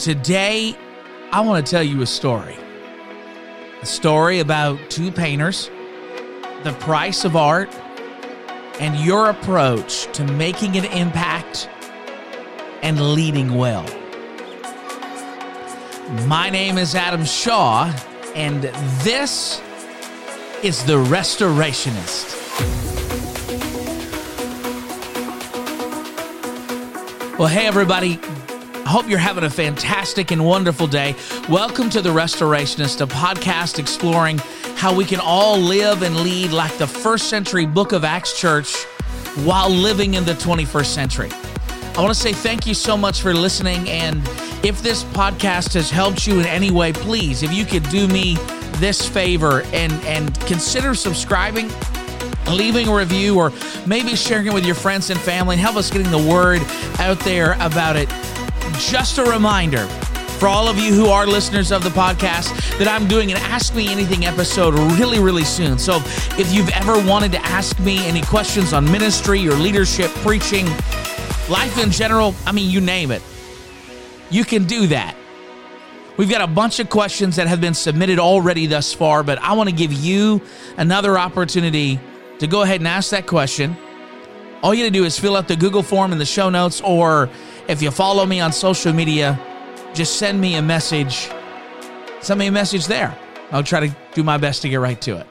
Today, I want to tell you a story. A story about two painters, the price of art, and your approach to making an impact and leading well. My name is Adam Shaw, and this is The Restorationist. Well, hey, everybody. Hope you're having a fantastic and wonderful day. Welcome to The Restorationist, a podcast exploring how we can all live and lead like the first century book of Acts church while living in the 21st century. I want to say thank you so much for listening. And if this podcast has helped you in any way, please, if you could do me this favor and, and consider subscribing leaving a review or maybe sharing it with your friends and family and help us getting the word out there about it. Just a reminder for all of you who are listeners of the podcast that I'm doing an Ask Me Anything episode really, really soon. So if you've ever wanted to ask me any questions on ministry or leadership, preaching, life in general, I mean, you name it, you can do that. We've got a bunch of questions that have been submitted already thus far, but I want to give you another opportunity to go ahead and ask that question. All you got to do is fill out the Google form in the show notes, or if you follow me on social media, just send me a message. Send me a message there. I'll try to do my best to get right to it.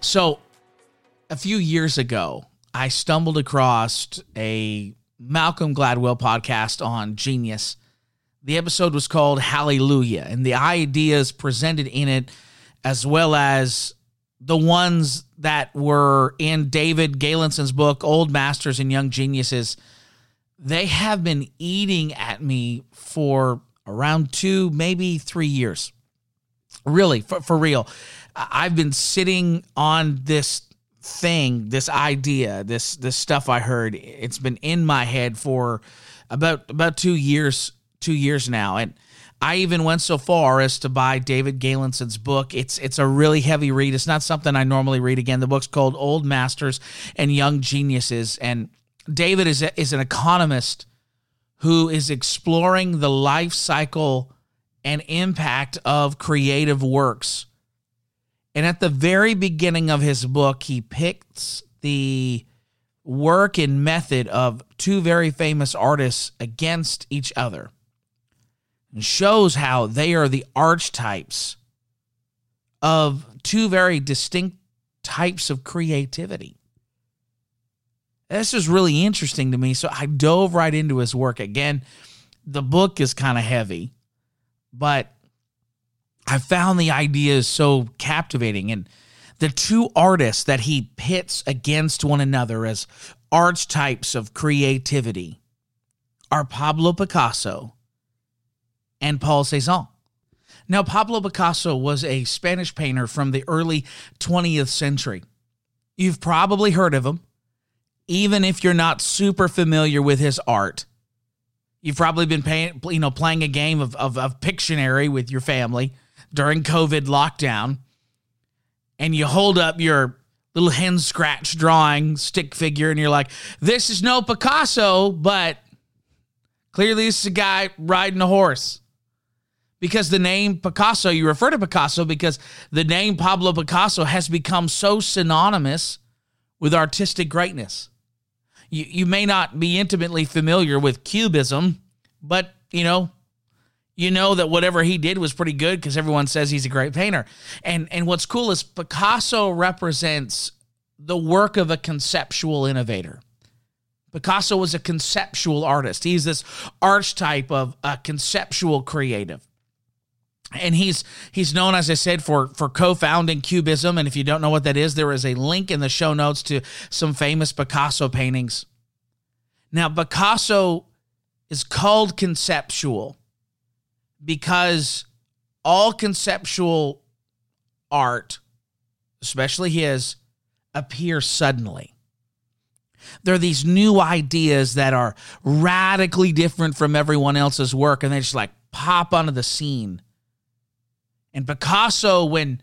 So, a few years ago, I stumbled across a Malcolm Gladwell podcast on Genius. The episode was called Hallelujah, and the ideas presented in it, as well as the ones that were in David Galenson's book, Old Masters and Young Geniuses, they have been eating at me for around two, maybe three years. Really, for, for real. I've been sitting on this thing, this idea, this this stuff I heard. It's been in my head for about about two years, two years now, and I even went so far as to buy David Galenson's book. It's it's a really heavy read. It's not something I normally read. Again, the book's called Old Masters and Young Geniuses, and David is a, is an economist who is exploring the life cycle and impact of creative works. And at the very beginning of his book, he picks the work and method of two very famous artists against each other and shows how they are the archetypes of two very distinct types of creativity. This is really interesting to me. So I dove right into his work. Again, the book is kind of heavy, but I found the ideas so captivating. And the two artists that he pits against one another as archetypes of creativity are Pablo Picasso and Paul Cézanne. Now, Pablo Picasso was a Spanish painter from the early 20th century. You've probably heard of him, even if you're not super familiar with his art. You've probably been paying, you know, playing a game of, of, of Pictionary with your family during COVID lockdown, and you hold up your little hen scratch drawing stick figure, and you're like, this is no Picasso, but clearly this is a guy riding a horse because the name Picasso, you refer to Picasso because the name Pablo Picasso has become so synonymous with artistic greatness. You, you may not be intimately familiar with Cubism, but you know, you know that whatever he did was pretty good because everyone says he's a great painter. And and what's cool is Picasso represents the work of a conceptual innovator. Picasso was a conceptual artist. He's this archetype of a conceptual creative and he's he's known as i said for for co-founding cubism. And if you don't know what that is there is a link in the show notes to some famous picasso paintings. Now picasso is called conceptual because all conceptual art especially his appear suddenly. There are these new ideas that are radically different from everyone else's work and they just like pop onto the scene and Picasso, when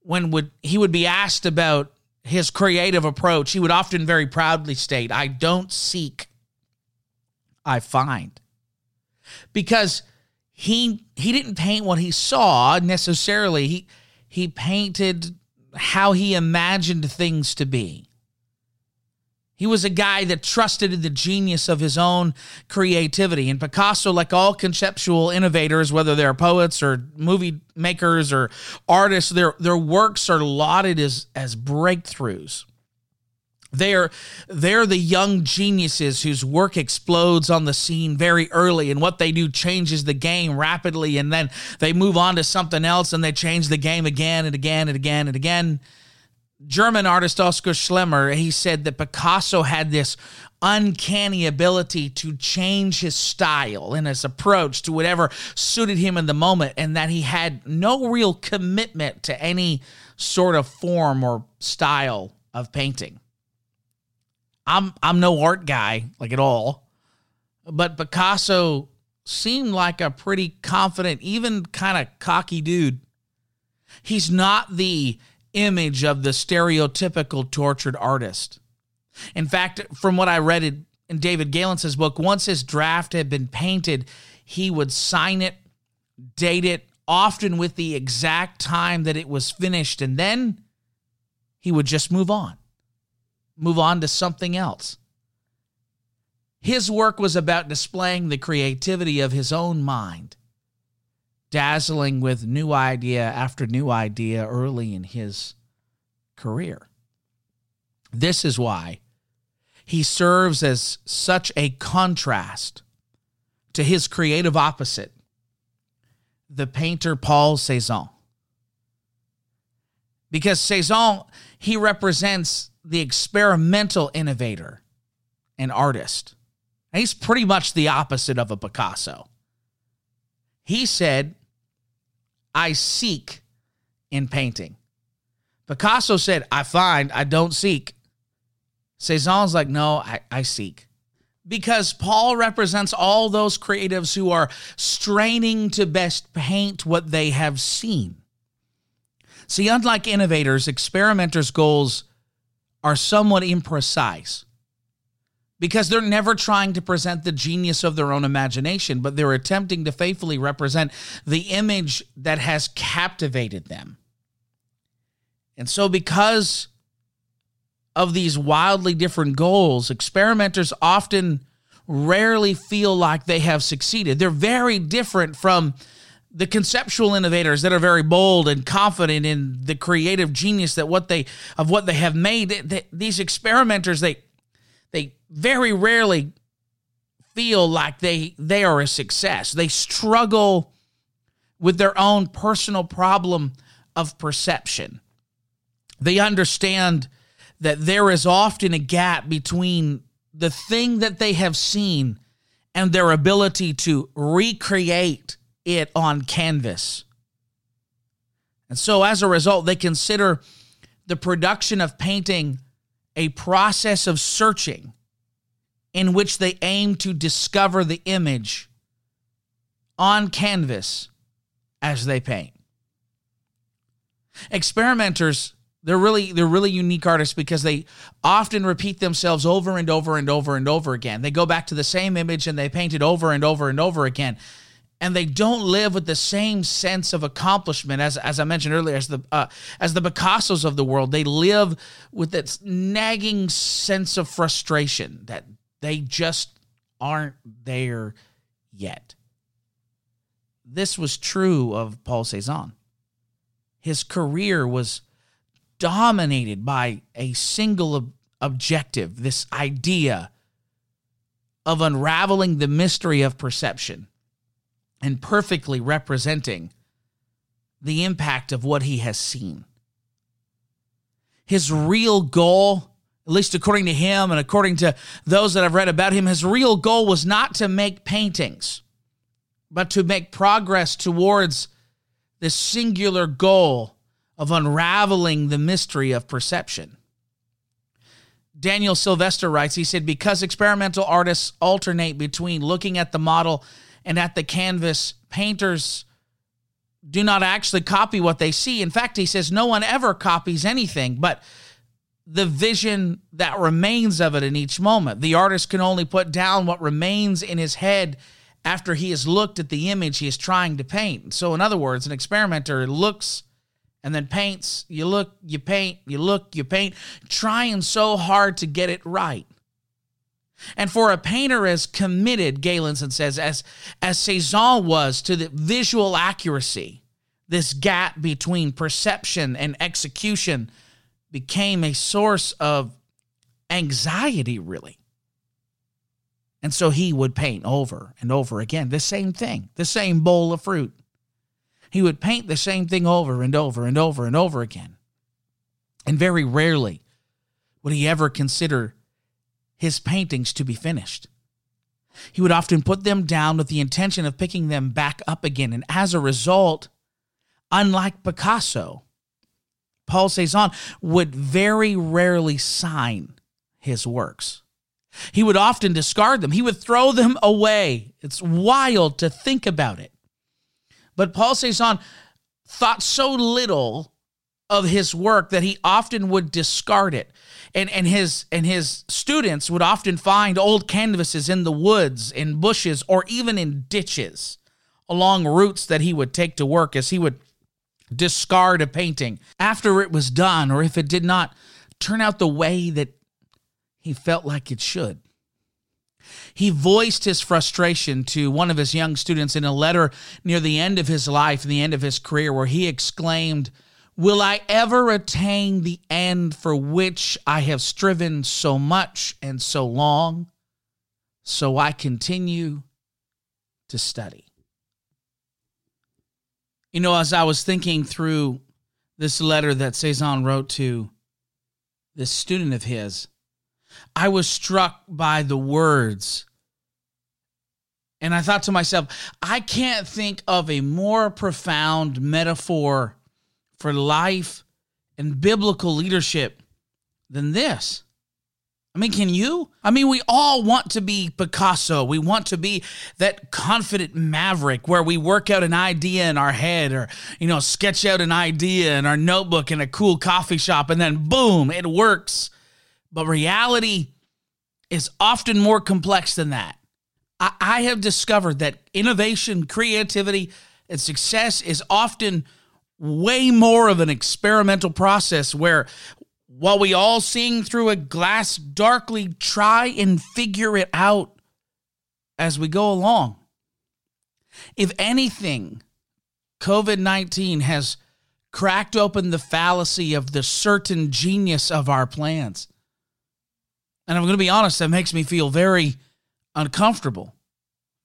when would he would be asked about his creative approach, he would often very proudly state, I don't seek, I find. because he he didn't paint what he saw necessarily. He he painted how he imagined things to be. He was a guy that trusted in the genius of his own creativity. And Picasso, like all conceptual innovators, whether they're poets or movie makers or artists, their, their works are lauded as, as breakthroughs. They're, they're the young geniuses whose work explodes on the scene very early, and what they do changes the game rapidly, and then they move on to something else and they change the game again and again and again and again. German artist Oskar Schlemmer, he said that Picasso had this uncanny ability to change his style and his approach to whatever suited him in the moment, and that he had no real commitment to any sort of form or style of painting. I'm I'm no art guy like at all, but Picasso seemed like a pretty confident, even kind of cocky dude. He's not the image of the stereotypical tortured artist. In fact, from what I read in, in David Galenson's book, once his draft had been painted, he would sign it, date it, often with the exact time that it was finished, and then he would just move on, move on to something else. His work was about displaying the creativity of his own mind dazzling with new idea after new idea early in his career. This is why he serves as such a contrast to his creative opposite, the painter Paul Cézanne. Because Cézanne, he represents the experimental innovator and artist. he's pretty much the opposite of a Picasso. He said I seek in painting. Picasso said, I find, I don't seek. Cezanne's like, no, I, I seek. Because Paul represents all those creatives who are straining to best paint what they have seen. See, unlike innovators, experimenters' goals are somewhat imprecise because they're never trying to present the genius of their own imagination, but they're attempting to faithfully represent the image that has captivated them. And so, because of these wildly different goals, experimenters often rarely feel like they have succeeded. They're very different from the conceptual innovators that are very bold and confident in the creative genius that what they of what they have made. These experimenters, they very rarely feel like they they are a success. They struggle with their own personal problem of perception. They understand that there is often a gap between the thing that they have seen and their ability to recreate it on canvas. And so as a result, they consider the production of painting a process of searching in which they aim to discover the image on canvas as they paint. Experimenters, they're really they're really unique artists because they often repeat themselves over and over and over and over again. They go back to the same image and they paint it over and over and over again and they don't live with the same sense of accomplishment as, as I mentioned earlier as the uh, as the Picassos of the world. They live with that nagging sense of frustration that they just aren't there yet. This was true of Paul Cézanne. His career was dominated by a single ob- objective, this idea of unraveling the mystery of perception and perfectly representing the impact of what he has seen. His real goal, at least according to him and according to those that I've read about him, his real goal was not to make paintings, but to make progress towards this singular goal of unraveling the mystery of perception. Daniel Sylvester writes, he said, because experimental artists alternate between looking at the model and at the canvas, painters do not actually copy what they see. In fact, he says no one ever copies anything, but the vision that remains of it in each moment. The artist can only put down what remains in his head after he has looked at the image he is trying to paint. So, in other words, an experimenter looks and then paints. You look, you paint, you look, you paint, trying so hard to get it right. And for a painter as committed, Galenson says, as, as Cezanne was to the visual accuracy, this gap between perception and execution became a source of anxiety, really. And so he would paint over and over again the same thing, the same bowl of fruit. He would paint the same thing over and over and over and over again. And very rarely would he ever consider his paintings to be finished. He would often put them down with the intention of picking them back up again. And as a result, unlike Picasso, Paul Cezanne would very rarely sign his works. He would often discard them, he would throw them away. It's wild to think about it. But Paul Cezanne thought so little of his work that he often would discard it. And, and his and his students would often find old canvases in the woods, in bushes, or even in ditches along routes that he would take to work as he would discard a painting after it was done or if it did not turn out the way that he felt like it should. He voiced his frustration to one of his young students in a letter near the end of his life and the end of his career, where he exclaimed, Will I ever attain the end for which I have striven so much and so long? So I continue to study. You know, as I was thinking through this letter that Cezanne wrote to this student of his, I was struck by the words. And I thought to myself, I can't think of a more profound metaphor for life and biblical leadership than this. I mean, can you? I mean, we all want to be Picasso. We want to be that confident maverick where we work out an idea in our head or, you know, sketch out an idea in our notebook in a cool coffee shop and then boom, it works. But reality is often more complex than that. I, I have discovered that innovation, creativity, and success is often way more of an experimental process where while we all seeing through a glass darkly try and figure it out as we go along. If anything, COVID 19 has cracked open the fallacy of the certain genius of our plans. And I'm going to be honest, that makes me feel very uncomfortable.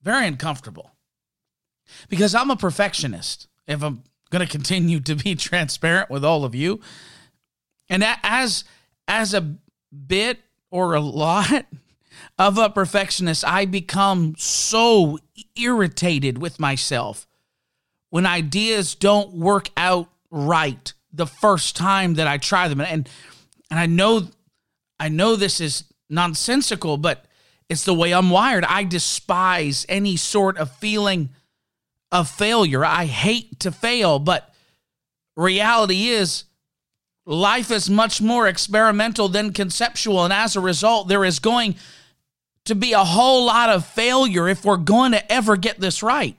Very uncomfortable. Because I'm a perfectionist. If I'm going to continue to be transparent with all of you, and as as a bit or a lot of a perfectionist, I become so irritated with myself when ideas don't work out right the first time that I try them. And and I know I know this is nonsensical, but it's the way I'm wired. I despise any sort of feeling of failure. I hate to fail, but reality is life is much more experimental than conceptual. And as a result, there is going to be a whole lot of failure if we're going to ever get this right.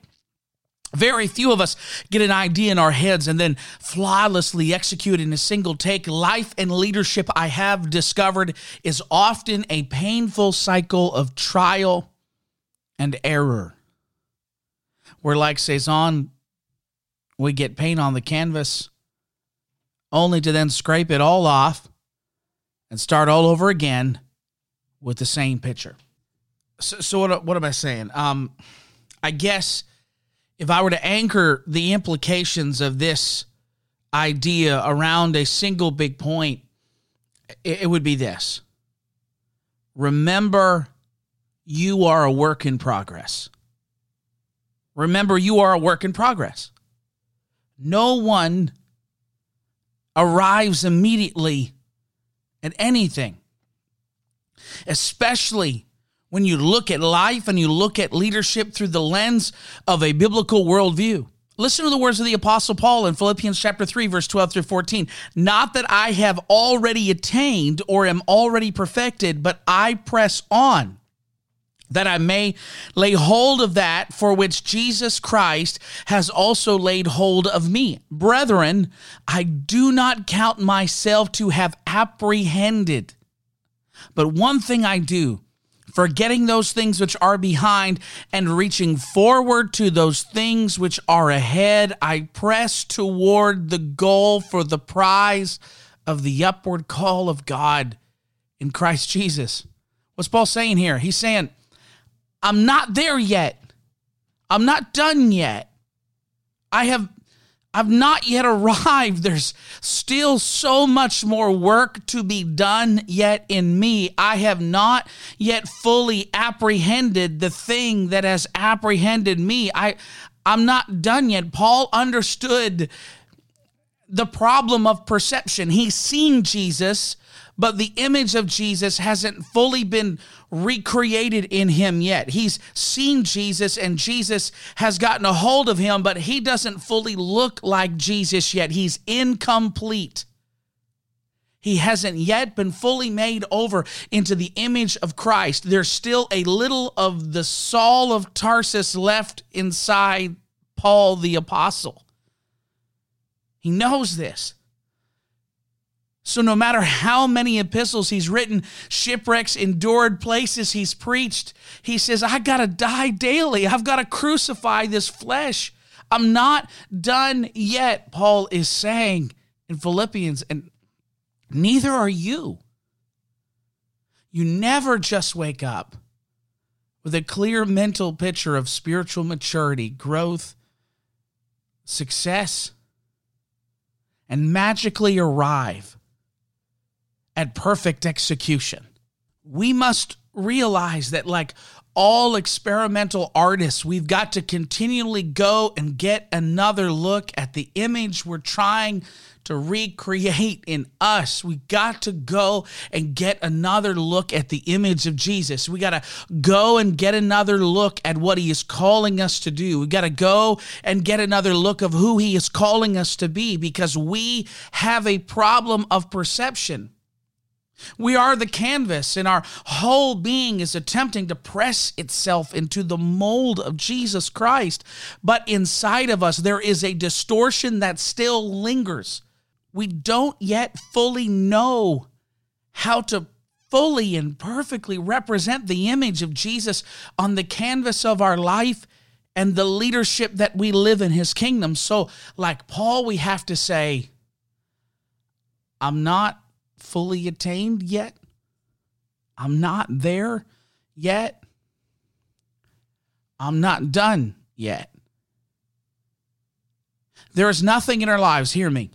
Very few of us get an idea in our heads and then flawlessly execute in a single take. Life and leadership, I have discovered, is often a painful cycle of trial and error. Where, like Cezanne, we get paint on the canvas only to then scrape it all off and start all over again with the same picture. So, so what, what am I saying? Um, I guess if I were to anchor the implications of this idea around a single big point, it, it would be this Remember, you are a work in progress. Remember, you are a work in progress. No one arrives immediately at anything, especially when you look at life and you look at leadership through the lens of a biblical worldview. Listen to the words of the Apostle Paul in Philippians chapter 3, verse 12 through 14. Not that I have already attained or am already perfected, but I press on that I may lay hold of that for which Jesus Christ has also laid hold of me. Brethren, I do not count myself to have apprehended. But one thing I do, forgetting those things which are behind and reaching forward to those things which are ahead, I press toward the goal for the prize of the upward call of God in Christ Jesus. What's Paul saying here? He's saying, I'm not there yet. I'm not done yet. I have I've not yet arrived. There's still so much more work to be done yet in me. I have not yet fully apprehended the thing that has apprehended me. I I'm not done yet. Paul understood the problem of perception. He's seen Jesus, but the image of Jesus hasn't fully been recreated in him yet. He's seen Jesus and Jesus has gotten a hold of him, but he doesn't fully look like Jesus yet. He's incomplete. He hasn't yet been fully made over into the image of Christ. There's still a little of the Saul of Tarsus left inside Paul the Apostle. He knows this. So, no matter how many epistles he's written, shipwrecks, endured places he's preached, he says, I got to die daily. I've got to crucify this flesh. I'm not done yet, Paul is saying in Philippians, and neither are you. You never just wake up with a clear mental picture of spiritual maturity, growth, success, and magically arrive at perfect execution. We must realize that, like all experimental artists, we've got to continually go and get another look at the image we're trying to recreate in us. We got to go and get another look at the image of Jesus. We got to go and get another look at what he is calling us to do. We got to go and get another look of who he is calling us to be because we have a problem of perception. We are the canvas, and our whole being is attempting to press itself into the mold of Jesus Christ. But inside of us, there is a distortion that still lingers. We don't yet fully know how to fully and perfectly represent the image of Jesus on the canvas of our life and the leadership that we live in his kingdom. So, like Paul, we have to say, I'm not fully attained yet. I'm not there yet. I'm not done yet. There is nothing in our lives, hear me.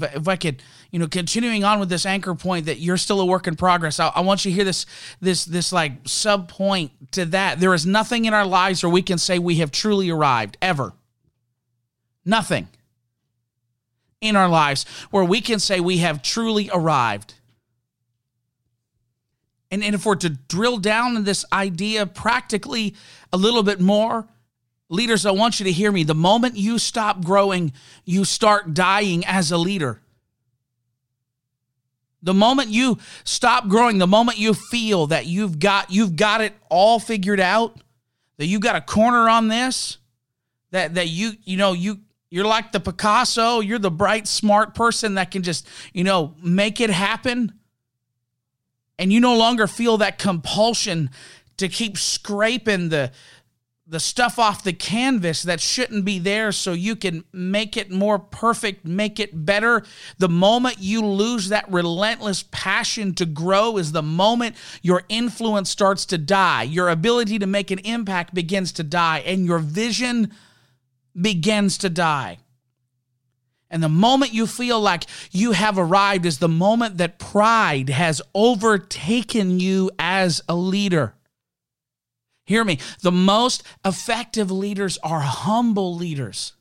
If I, could, you know, continuing on with this anchor point that you're still a work in progress, I, I want you to hear this, this, this like sub point to that. There is nothing in our lives where we can say we have truly arrived ever. Nothing in our lives where we can say we have truly arrived. And, and if we're to drill down in this idea practically a little bit more, leaders, I want you to hear me. The moment you stop growing, you start dying as a leader. The moment you stop growing, the moment you feel that you've got you've got it all figured out, that you've got a corner on this, that that you you know you you're like the Picasso. You're the bright, smart person that can just, you know, make it happen. And you no longer feel that compulsion to keep scraping the the stuff off the canvas that shouldn't be there so you can make it more perfect, make it better. The moment you lose that relentless passion to grow is the moment your influence starts to die. Your ability to make an impact begins to die and your vision begins to die. And the moment you feel like you have arrived is the moment that pride has overtaken you as a leader. Hear me. The most effective leaders are humble leaders.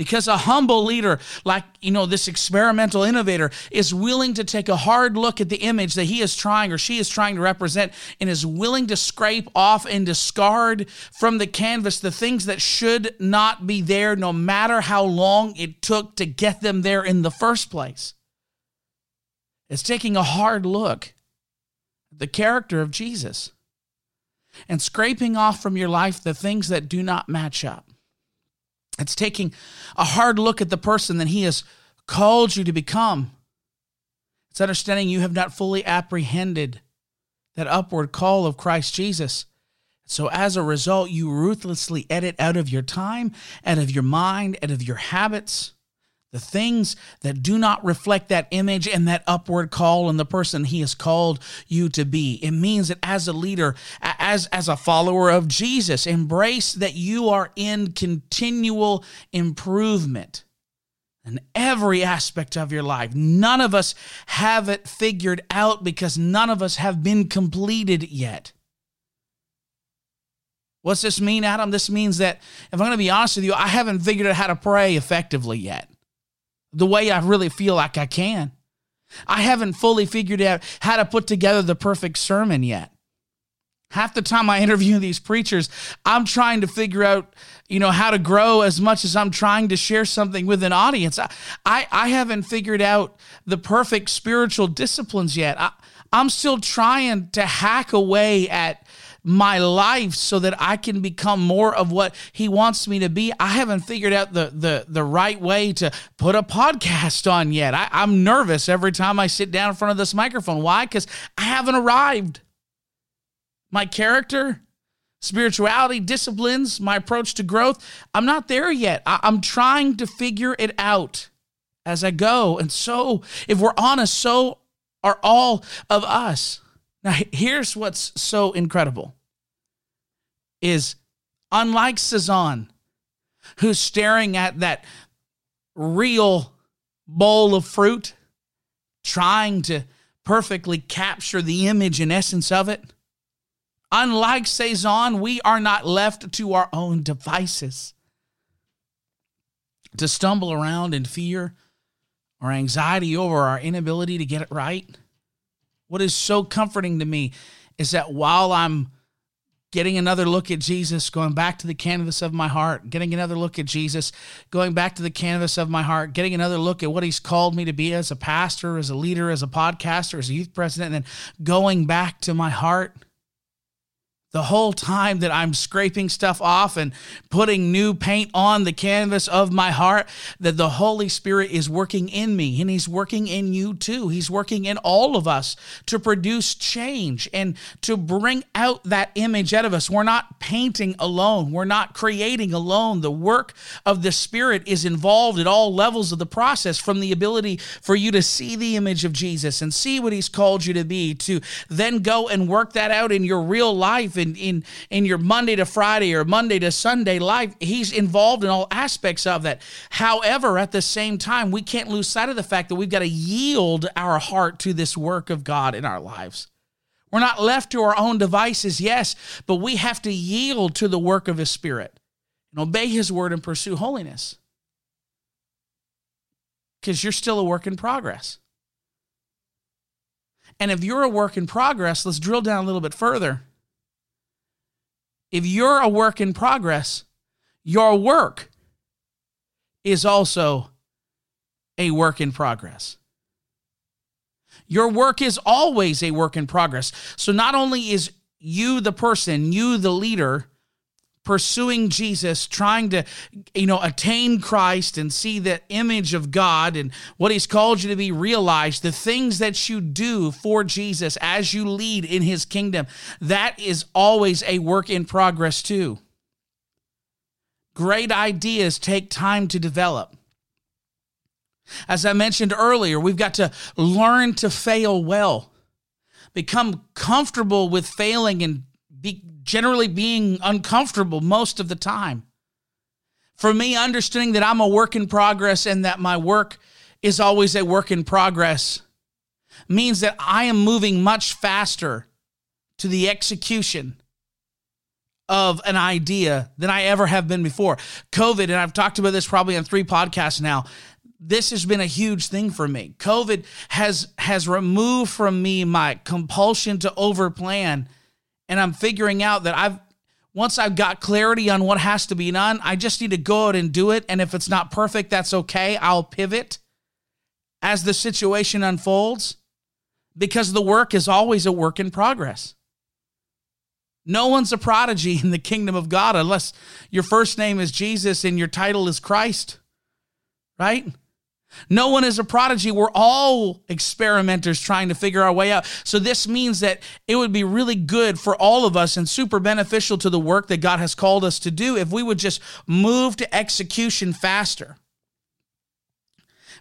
Because a humble leader, like, you know, this experimental innovator, is willing to take a hard look at the image that he is trying or she is trying to represent and is willing to scrape off and discard from the canvas the things that should not be there, no matter how long it took to get them there in the first place. It's taking a hard look at the character of Jesus and scraping off from your life the things that do not match up. It's taking a hard look at the person that He has called you to become. It's understanding you have not fully apprehended that upward call of Christ Jesus. So, as a result, you ruthlessly edit out of your time, out of your mind, out of your habits, the things that do not reflect that image and that upward call and the person he has called you to be it means that as a leader as as a follower of jesus embrace that you are in continual improvement in every aspect of your life none of us have it figured out because none of us have been completed yet What's this mean, Adam? This means that if I'm going to be honest with you, I haven't figured out how to pray effectively yet the way I really feel like I can. I haven't fully figured out how to put together the perfect sermon yet. Half the time I interview these preachers, I'm trying to figure out, you know, how to grow as much as I'm trying to share something with an audience. I, I, I haven't figured out the perfect spiritual disciplines yet. I, I'm still trying to hack away at my life so that I can become more of what he wants me to be. I haven't figured out the the the right way to put a podcast on yet. I, I'm nervous every time I sit down in front of this microphone. Why? Because I haven't arrived. My character, spirituality, disciplines, my approach to growth, I'm not there yet. I, I'm trying to figure it out as I go. And so, if we're honest, so are all of us. Now, here's what's so incredible is unlike Cezanne, who's staring at that real bowl of fruit, trying to perfectly capture the image and essence of it. Unlike Cezanne, we are not left to our own devices to stumble around in fear or anxiety over our inability to get it right. What is so comforting to me is that while I'm getting another look at Jesus, going back to the canvas of my heart, getting another look at Jesus, going back to the canvas of my heart, getting another look at what he's called me to be as a pastor, as a leader, as a podcaster, as a youth president, and then going back to my heart the whole time that I'm scraping stuff off and putting new paint on the canvas of my heart, that the Holy Spirit is working in me and He's working in you too. He's working in all of us to produce change and to bring out that image out of us. We're not painting alone, we're not creating alone. The work of the Spirit is involved at all levels of the process from the ability for you to see the image of Jesus and see what He's called you to be, to then go and work that out in your real life in, in, in your Monday to Friday or Monday to Sunday life. He's involved in all aspects of that. However, at the same time, we can't lose sight of the fact that we've got to yield our heart to this work of God in our lives. We're not left to our own devices, yes, but we have to yield to the work of His Spirit and obey His word and pursue holiness. Because you're still a work in progress. And if you're a work in progress, let's drill down a little bit further if you're a work in progress, your work is also a work in progress. Your work is always a work in progress. So not only is you the person, you the leader, pursuing Jesus, trying to, you know, attain Christ and see the image of God and what He's called you to be realized, the things that you do for Jesus as you lead in His kingdom, that is always a work in progress too. Great ideas take time to develop. As I mentioned earlier, we've got to learn to fail well, become comfortable with failing and be generally being uncomfortable most of the time. For me, understanding that I'm a work in progress and that my work is always a work in progress means that I am moving much faster to the execution of an idea than I ever have been before. COVID, and I've talked about this probably on three podcasts now. This has been a huge thing for me. COVID has has removed from me my compulsion to overplan and I'm figuring out that I've once I've got clarity on what has to be done, I just need to go out and do it. And if it's not perfect, that's okay. I'll pivot as the situation unfolds because the work is always a work in progress. No one's a prodigy in the kingdom of God unless your first name is Jesus and your title is Christ, right? No one is a prodigy. We're all experimenters trying to figure our way out. So, this means that it would be really good for all of us and super beneficial to the work that God has called us to do if we would just move to execution faster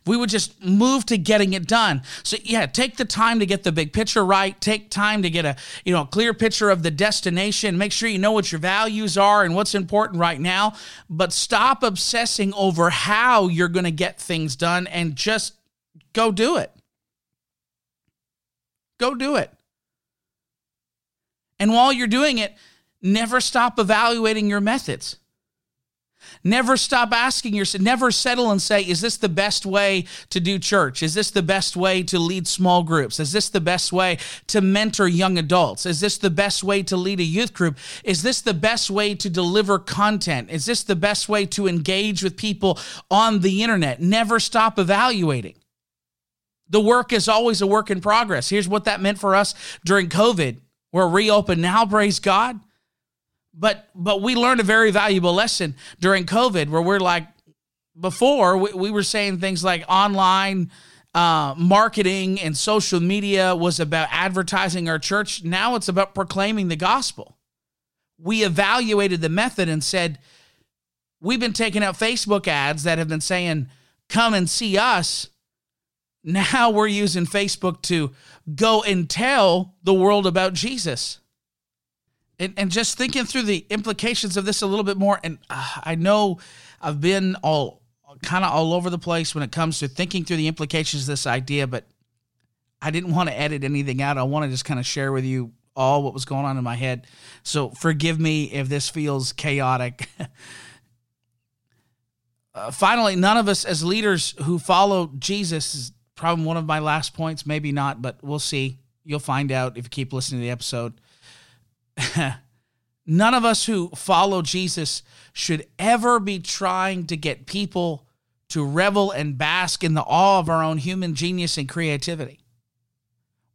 we would just move to getting it done. So yeah, take the time to get the big picture right. Take time to get a you know a clear picture of the destination. Make sure you know what your values are and what's important right now. But stop obsessing over how you're going to get things done and just go do it. Go do it. And while you're doing it, never stop evaluating your methods. Never stop asking yourself, never settle and say, is this the best way to do church? Is this the best way to lead small groups? Is this the best way to mentor young adults? Is this the best way to lead a youth group? Is this the best way to deliver content? Is this the best way to engage with people on the internet? Never stop evaluating. The work is always a work in progress. Here's what that meant for us during COVID. We're reopened now, praise God. But but we learned a very valuable lesson during COVID where we're like before we, we were saying things like online uh, marketing and social media was about advertising our church. Now it's about proclaiming the gospel. We evaluated the method and said, we've been taking out Facebook ads that have been saying, come and see us. Now we're using Facebook to go and tell the world about Jesus and, and just thinking through the implications of this a little bit more and uh, i know i've been all kind of all over the place when it comes to thinking through the implications of this idea but i didn't want to edit anything out. I want to just kind of share with you all what was going on in my head. So forgive me if this feels chaotic. Uh, finally none of us as leaders who follow jesus is probably one of my last points maybe not but we'll see. You'll find out if you keep listening to the episode none of us who follow Jesus should ever be trying to get people to revel and bask in the awe of our own human genius and creativity.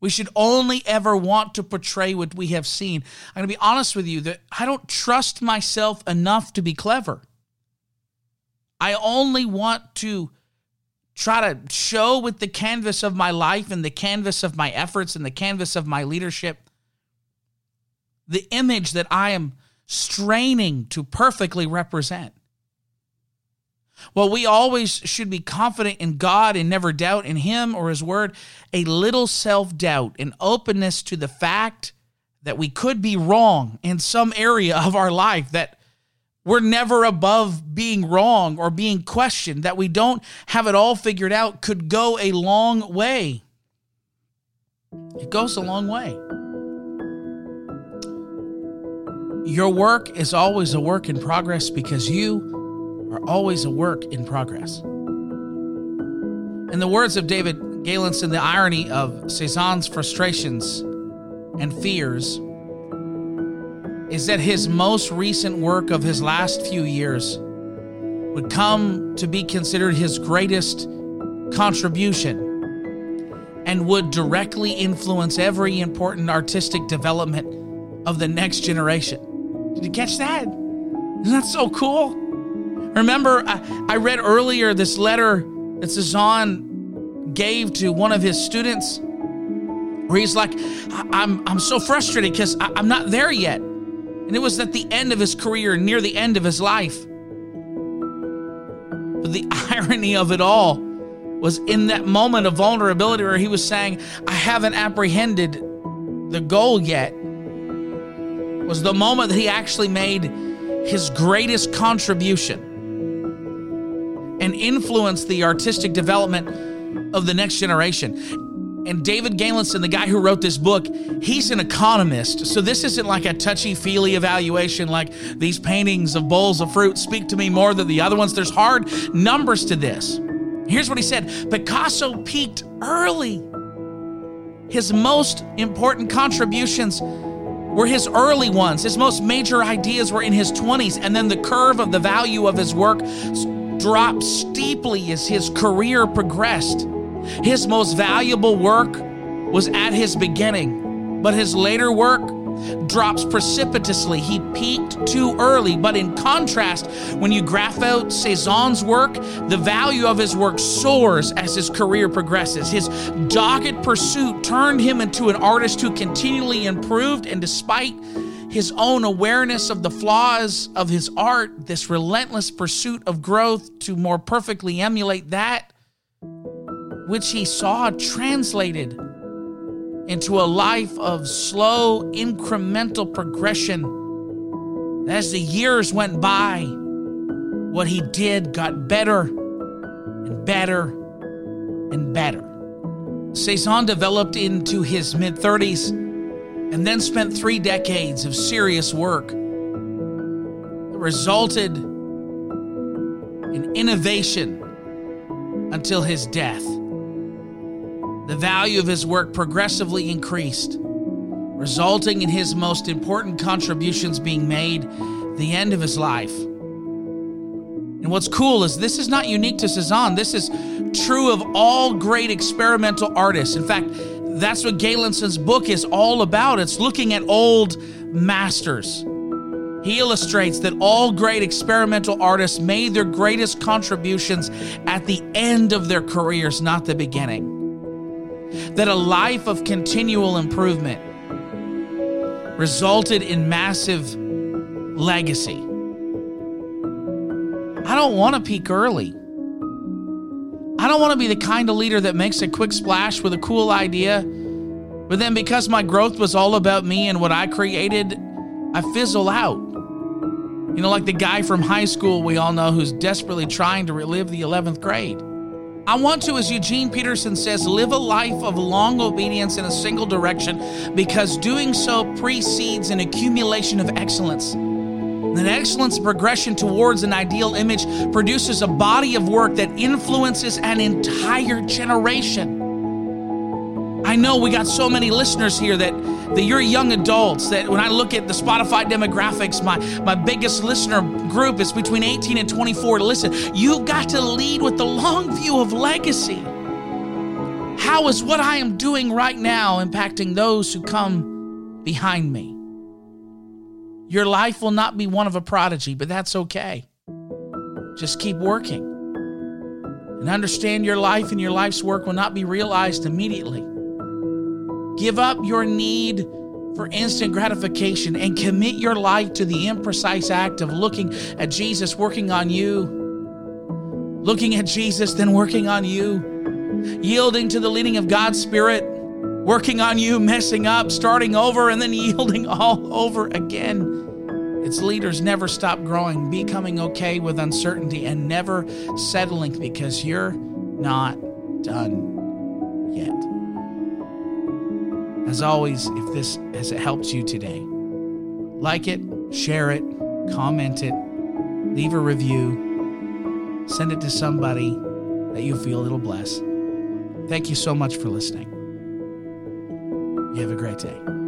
We should only ever want to portray what we have seen. I'm going to be honest with you that I don't trust myself enough to be clever. I only want to try to show with the canvas of my life and the canvas of my efforts and the canvas of my leadership the image that I am straining to perfectly represent. Well, we always should be confident in God and never doubt in Him or His Word. A little self doubt and openness to the fact that we could be wrong in some area of our life, that we're never above being wrong or being questioned, that we don't have it all figured out could go a long way. It goes a long way. Your work is always a work in progress because you are always a work in progress. In the words of David Galenson, the irony of Cezanne's frustrations and fears is that his most recent work of his last few years would come to be considered his greatest contribution and would directly influence every important artistic development of the next generation. Did you catch that? Isn't that so cool? Remember, I, I read earlier this letter that Cezanne gave to one of his students where he's like, I'm, I'm so frustrated because I'm not there yet. And it was at the end of his career, near the end of his life. But the irony of it all was in that moment of vulnerability where he was saying, I haven't apprehended the goal yet was the moment that he actually made his greatest contribution and influenced the artistic development of the next generation. And David Galenson, the guy who wrote this book, he's an economist. So this isn't like a touchy feely evaluation like these paintings of bowls of fruit speak to me more than the other ones. There's hard numbers to this. Here's what he said Picasso peaked early. His most important contributions were his early ones. His most major ideas were in his 20s, and then the curve of the value of his work dropped steeply as his career progressed. His most valuable work was at his beginning, but his later work drops precipitously. He peaked too early. But in contrast, when you graph out Cezanne's work, the value of his work soars as his career progresses. His dogged pursuit turned him into an artist who continually improved, and despite his own awareness of the flaws of his art, this relentless pursuit of growth to more perfectly emulate that which he saw translated into a life of slow, incremental progression. As the years went by, what he did got better and better and better. Cezanne developed into his mid 30s and then spent three decades of serious work that resulted in innovation until his death. The value of his work progressively increased, resulting in his most important contributions being made the end of his life. And what's cool is this is not unique to Cezanne. This is true of all great experimental artists. In fact, that's what Galenson's book is all about. It's looking at old masters. He illustrates that all great experimental artists made their greatest contributions at the end of their careers, not the beginning. That a life of continual improvement resulted in massive legacy. I don't want to peak early. I don't want to be the kind of leader that makes a quick splash with a cool idea, but then because my growth was all about me and what I created, I fizzle out. You know, like the guy from high school we all know who's desperately trying to relive the 11th grade. I want to, as Eugene Peterson says, live a life of long obedience in a single direction because doing so precedes an accumulation of excellence. An excellence progression towards an ideal image produces a body of work that influences an entire generation. I know we got so many listeners here that, that you're young adults that when I look at the Spotify demographics, my, my biggest listener group is between 18 and 24 listen. you've got to lead with the long view of legacy. How is what I am doing right now impacting those who come behind me? Your life will not be one of a prodigy, but that's okay. Just keep working. And understand your life and your life's work will not be realized immediately. Give up your need for instant gratification and commit your life to the imprecise act of looking at Jesus working on you, looking at Jesus, then working on you, yielding to the leading of God's Spirit, working on you, messing up, starting over, and then yielding all over again. Its leaders never stop growing, becoming okay with uncertainty, and never settling because you're not done yet. As always, if this has helped you today, like it, share it, comment it, leave a review, send it to somebody that you feel it'll bless. Thank you so much for listening. You have a great day.